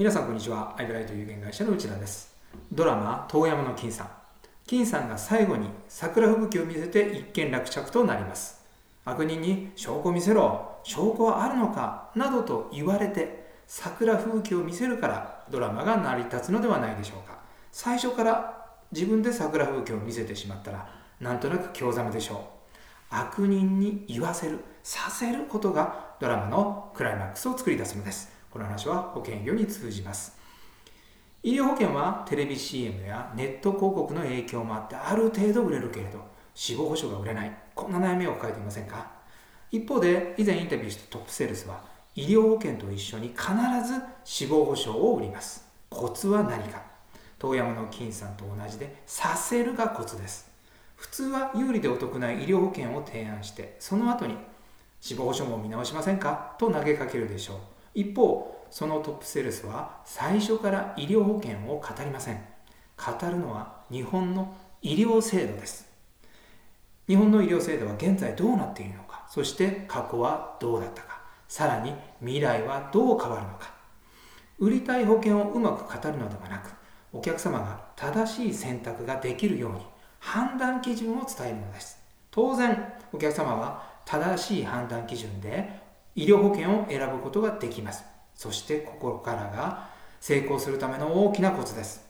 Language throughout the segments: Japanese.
皆さんこんにちは。アイブライト有限会社の内田です。ドラマ「遠山の金さん」金さんが最後に桜吹雪を見せて一件落着となります。悪人に証拠を見せろ。証拠はあるのかなどと言われて桜吹雪を見せるからドラマが成り立つのではないでしょうか。最初から自分で桜吹雪を見せてしまったらなんとなく興ざめでしょう。悪人に言わせるさせることがドラマのクライマックスを作り出すのです。この話は保険業に通じます。医療保険はテレビ CM やネット広告の影響もあってある程度売れるけれど死亡保障が売れない。こんな悩みを抱えていませんか？一方で以前インタビューしたトップセールスは医療保険と一緒に必ず死亡保障を売ります。コツは何か？遠山の金さんと同じでさせるがコツです。普通は有利でお得な医療保険を提案してその後に死亡保障も見直しませんか？と投げかけるでしょう。一方そのトップセールスは最初から医療保険を語りません。語るのは日本の医療制度です。日本の医療制度は現在どうなっているのか。そして過去はどうだったか。さらに未来はどう変わるのか。売りたい保険をうまく語るのではなくお客様が正しい選択ができるように判断基準を伝えるのです。当然お客様は正しい判断基準で医療保険を選ぶことができます。そしてここからが成功するための大きなコツです。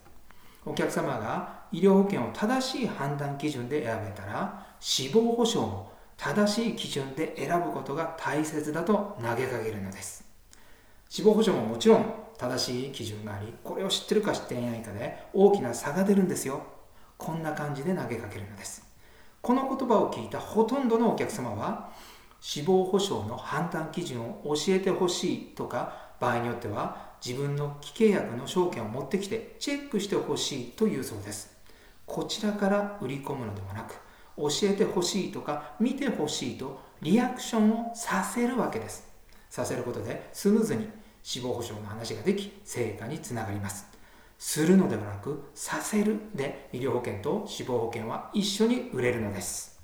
お客様が医療保険を正しい判断基準で選べたら死亡保障も正しい基準で選ぶことが大切だと投げかけるのです。死亡保障ももちろん正しい基準がありこれを知ってるか知っていないかで大きな差が出るんですよ。こんな感じで投げかけるのです。この言葉を聞いたほとんどのお客様は死亡保障の判断基準を教えてほしいとか場合によっては自分の既契約の証券を持ってきてチェックしてほしいというそうです。こちらから売り込むのではなく教えてほしいとか見てほしいとリアクションをさせるわけです。させることでスムーズに死亡保障の話ができ成果につながります。するのではなくさせるで医療保険と死亡保険は一緒に売れるのです。